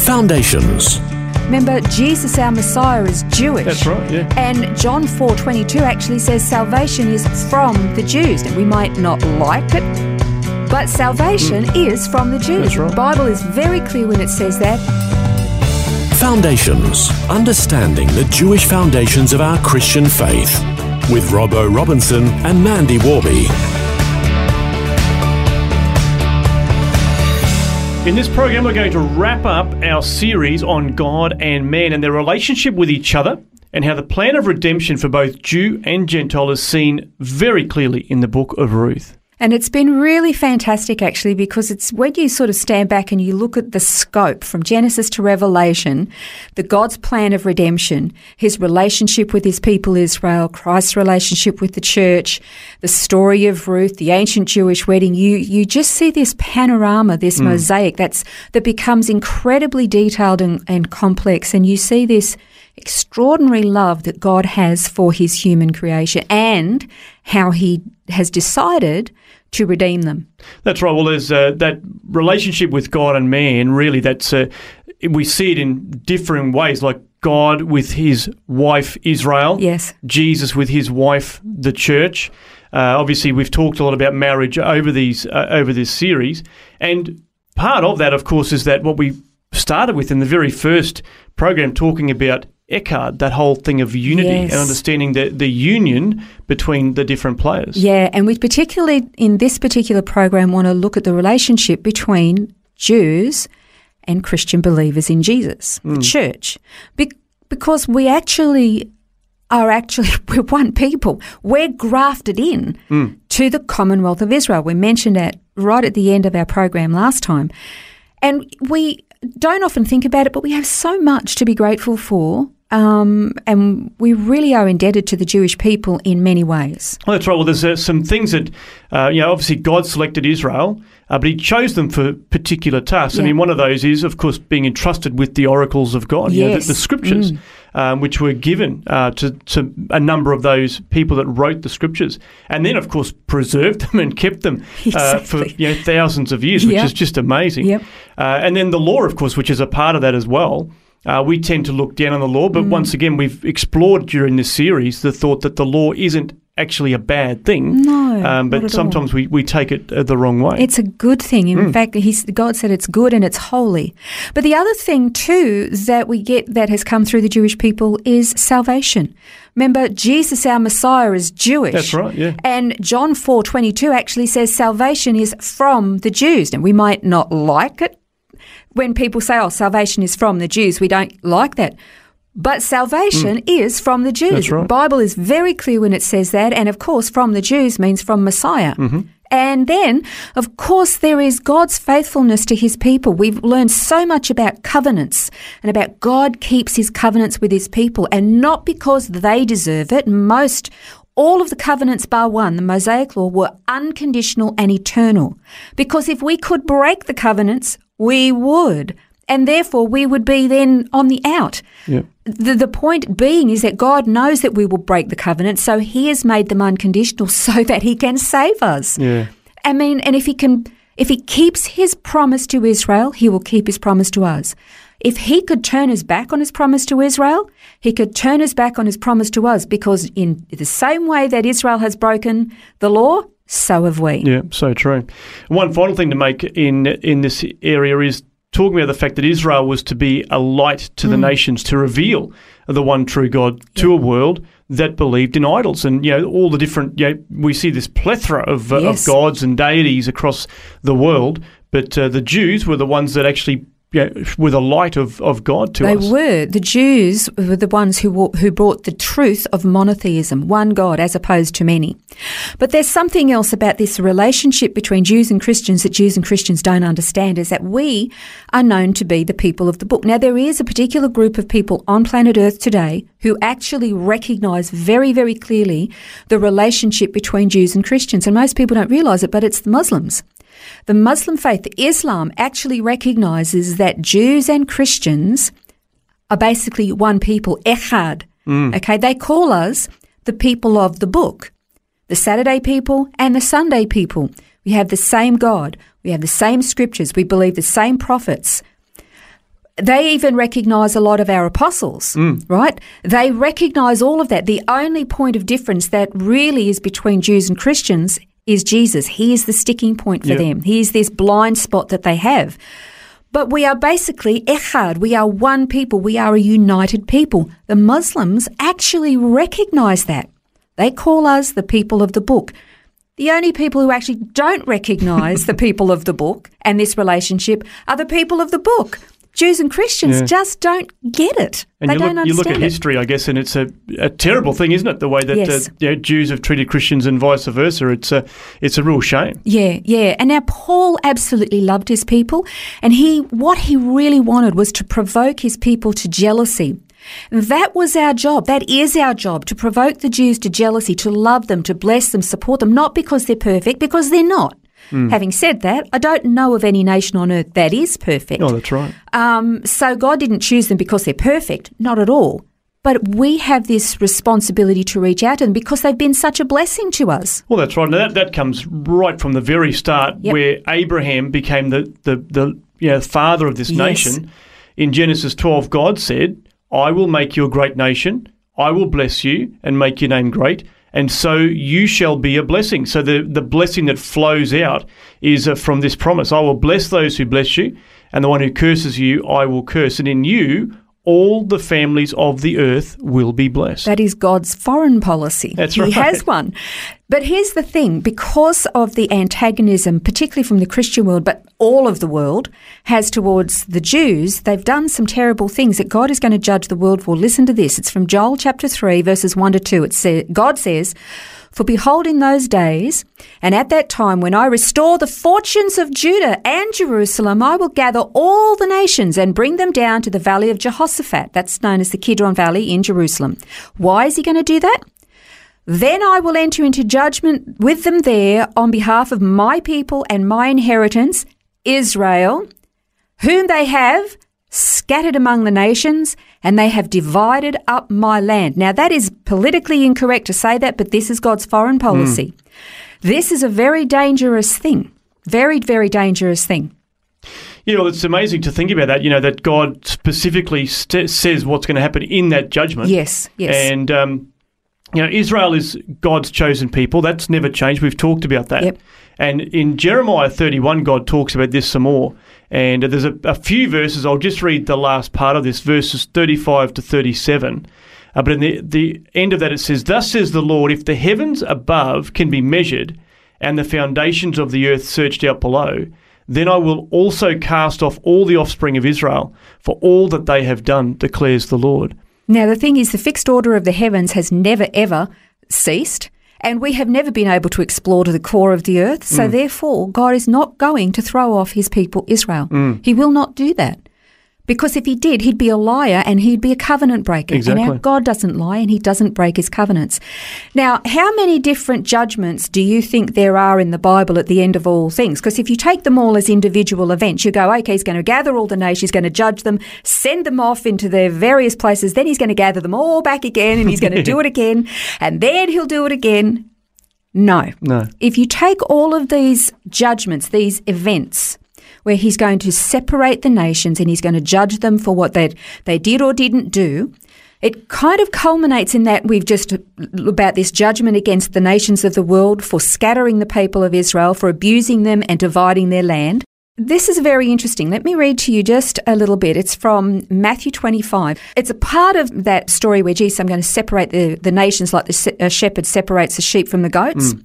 Foundations. Remember, Jesus, our Messiah, is Jewish. That's right, yeah. And John 4.22 actually says salvation is from the Jews. And we might not like it, but salvation mm. is from the Jews. That's right. The Bible is very clear when it says that. Foundations. Understanding the Jewish foundations of our Christian faith. With Robbo Robinson and Mandy Warby. In this program, we're going to wrap up our series on God and man and their relationship with each other and how the plan of redemption for both Jew and Gentile is seen very clearly in the book of Ruth. And it's been really fantastic, actually, because it's when you sort of stand back and you look at the scope from Genesis to Revelation, the God's plan of redemption, his relationship with his people Israel, Christ's relationship with the church, the story of Ruth, the ancient Jewish wedding, you, you just see this panorama, this hmm. mosaic that's, that becomes incredibly detailed and, and complex. And you see this extraordinary love that God has for his human creation and how he has decided to redeem them. That's right. Well, there's uh, that relationship with God and man, really, that's uh, we see it in differing ways, like God with his wife Israel. Yes. Jesus with his wife, the church. Uh, obviously, we've talked a lot about marriage over these uh, over this series, and part of that, of course, is that what we started with in the very first program, talking about Echad, that whole thing of unity Yes. and understanding the the union between the different players. Yeah, and we particularly in this particular program want to look at the relationship between Jews and Christian believers in Jesus, the hmm. church, Be- because we actually are actually we're one people. We're grafted in hmm. to the Commonwealth of Israel. We mentioned that right at the end of our program last time, and we don't often think about it, but we have so much to be grateful for. Um, and we really are indebted to the Jewish people in many ways. Well, that's right. Well, there's uh, some things that, uh, you know, obviously God selected Israel, uh, but He chose them for particular tasks. I mean, one of those is, of course, being entrusted with the oracles of God, you know, the, Mm. the scriptures, um, which were given uh, to, to a number of those people that wrote the scriptures, and then, of course, preserved them and kept them uh, for you know thousands of years, which Yeah. is just amazing. Yep. Uh, and then the law, of course, which is a part of that as well. Uh, we tend to look down on the law, Mm. but once again, we've explored during this series the thought that the law isn't actually a bad thing. No, um, but at all. sometimes we, we take it uh, the wrong way. It's a good thing. In Hmm. fact, he's, God said it's good and it's holy. But the other thing, too, that we get that has come through the Jewish people is salvation. Remember, Jesus, our Messiah, is Jewish. That's right, yeah. And John 4 22 actually says salvation is from the Jews. And we might not like it when people say, oh, salvation is from the Jews. We don't like that. But salvation is from the Jews. Right. The Bible is very clear when it says that. And of course, from the Jews means from Messiah. Mm-hmm. And then, of course, there is God's faithfulness to his people. We've learned so much about covenants and about God keeps his covenants with his people, and not because they deserve it. Most, all of the covenants, bar one, the Mosaic Law, were unconditional and eternal. Because if we could break the covenants, we would. And therefore, we would be then on the out. Yeah. The, the point being is that God knows that we will break the covenant, so He has made them unconditional so that He can save us. Yeah. I mean, and if He can, if He keeps His promise to Israel, He will keep His promise to us. If He could turn His back on His promise to Israel, He could turn His back on His promise to us, because in the same way that Israel has broken the law, so have we. Yeah, so true. One final thing to make in in this area is talking about the fact that Israel was to be a light to the Mm. nations to reveal the one true God to a world that believed in idols and you know all the different you know, we see this plethora of, uh, Yes. of gods and deities across the world but uh, the Jews were the ones that actually you know, were the light of, of God to they us. They were. The Jews were the ones who who brought the truth of monotheism, one God as opposed to many. But there's something else about this relationship between Jews and Christians that Jews and Christians don't understand is that we are known to be the people of the book. Now there is a particular group of people on planet Earth today who actually recognize very very clearly the relationship between Jews and Christians and most people don't realize it but it's the Muslims. The Muslim faith, Islam, actually recognizes that Jews and Christians are basically one people, echad. Mm. Okay, they call us the people of the book, the Saturday people and the Sunday people. We have the same God, we have the same scriptures, we believe the same prophets. They even recognize a lot of our apostles, mm. right? They recognize all of that. The only point of difference that really is between Jews and Christians is Jesus. He is the sticking point for Yeah. them. He is this blind spot that they have. But we are basically echad. We are one people. We are a united people. The Muslims actually recognize that. They call us the people of the book. The only people who actually don't recognize the people of the book and this relationship are the people of the book. Jews and Christians Yeah. just don't get it. And they you don't look, you look at it. history, I guess, and it's a, a terrible thing, isn't it? The way that Yes. uh, you know, Jews have treated Christians and vice versa. It's a, it's a real shame. Yeah, yeah. And now Paul absolutely loved his people, and he what he really wanted was to provoke his people to jealousy. That was our job. That is our job to provoke the Jews to jealousy, to love them, to bless them, support them, not because they're perfect, because they're not. Having said that, I don't know of any nation on earth that is perfect. Oh, that's right. Um, so God didn't choose them because they're perfect, not at all. But we have this responsibility to reach out to them because they've been such a blessing to us. Well, that's right. Now, that, that comes right from the very start, Yep. where Abraham became the, the, the you know, father of this Yes. nation. In Genesis 12, God said, I will make you a great nation. I will bless you and make your name great. And so you shall be a blessing. So the, the blessing that flows out is uh, from this promise I will bless those who bless you, and the one who curses you, I will curse. And in you, all the families of the earth will be blessed. That is God's foreign policy. That's he has one. But here's the thing because of the antagonism, particularly from the Christian world, but all of the world has towards the Jews, they've done some terrible things that God is going to judge the world for. Listen to this. It's from Joel chapter 3, verses 1 to 2. It says, God says, For behold, in those days, and at that time, when I restore the fortunes of Judah and Jerusalem, I will gather all the nations and bring them down to the valley of Jehoshaphat. That's known as the Kidron Valley in Jerusalem. Why is he going to do that? Then I will enter into judgment with them there on behalf of my people and my inheritance, Israel, whom they have scattered among the nations, and they have divided up my land. Now, that is politically incorrect to say that, but this is God's foreign policy. This is a very dangerous thing. Very, very dangerous thing. Yeah, well, it's amazing to think about that. You know that God specifically st- says what's going to happen in that judgment. Yes, yes. And um, you know, Israel is God's chosen people. That's never changed. We've talked about that. Yep. And in Jeremiah 31, God talks about this some more. And there's a, a few verses. I'll just read the last part of this, verses 35 to 37. Uh, but in the, the end of that, it says, Thus says the Lord, if the heavens above can be measured, and the foundations of the earth searched out below, then I will also cast off all the offspring of Israel for all that they have done, declares the Lord. Now, the thing is, the fixed order of the heavens has never, ever ceased, and we have never been able to explore to the core of the earth. So, mm. therefore, God is not going to throw off his people, Israel. Mm. He will not do that. Because if he did, he'd be a liar and he'd be a covenant breaker. And Exactly. our God doesn't lie and he doesn't break his covenants. Now, how many different judgments do you think there are in the Bible at the end of all things? Because if you take them all as individual events, you go, okay, he's going to gather all the nations, he's going to judge them, send them off into their various places, then he's going to gather them all back again and he's going to do it again, and then he'll do it again. No. No. If you take all of these judgments, these events, where he's going to separate the nations and he's going to judge them for what they they did or didn't do, it kind of culminates in that we've just about this judgment against the nations of the world for scattering the people of Israel, for abusing them and dividing their land. This is very interesting. Let me read to you just a little bit. It's from Matthew 25. It's a part of that story where Jesus, I'm going to separate the, the nations like the shepherd separates the sheep from the goats. Hmm.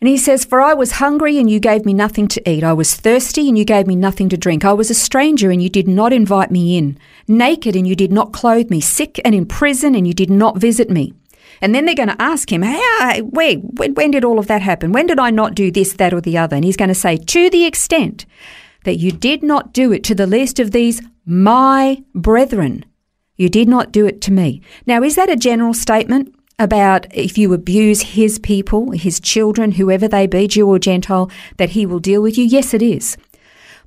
And he says, For I was hungry and you gave me nothing to eat. I was thirsty and you gave me nothing to drink. I was a stranger and you did not invite me in. Naked and you did not clothe me. Sick and in prison and you did not visit me. And then they're going to ask him, hey, where, when, when did all of that happen? When did I not do this, that, or the other? And he's going to say, To the extent that you did not do it to the least of these, my brethren, you did not do it to me. Now, is that a general statement? About if you abuse his people, his children, whoever they be, Jew or Gentile, that he will deal with you? Yes, it is.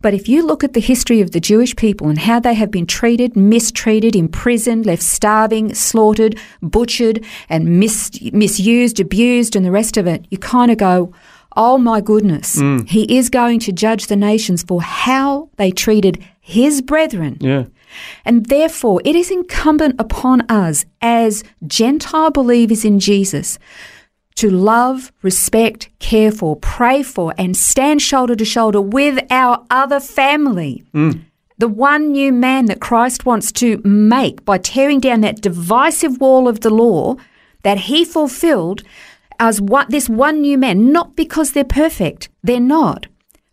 But if you look at the history of the Jewish people and how they have been treated, mistreated, imprisoned, left starving, slaughtered, butchered, and mis- misused, abused, and the rest of it, you kind of go, oh my goodness, mm. he is going to judge the nations for how they treated his brethren. Yeah. And therefore, it is incumbent upon us as Gentile believers in Jesus to love, respect, care for, pray for, and stand shoulder to shoulder with our other family. Mm. The one new man that Christ wants to make by tearing down that divisive wall of the law that he fulfilled as what, this one new man, not because they're perfect, they're not,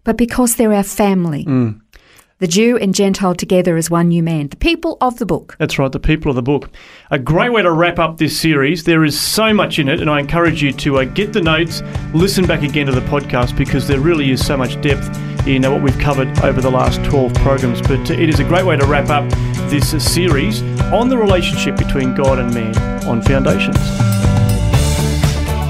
but because they're our family. Mm the Jew and Gentile together as one new man, the people of the book. That's right, the people of the book. A great way to wrap up this series. There is so much in it, and I encourage you to uh, get the notes, listen back again to the podcast because there really is so much depth in uh, what we've covered over the last 12 programs. But uh, it is a great way to wrap up this series on the relationship between God and man on Foundations.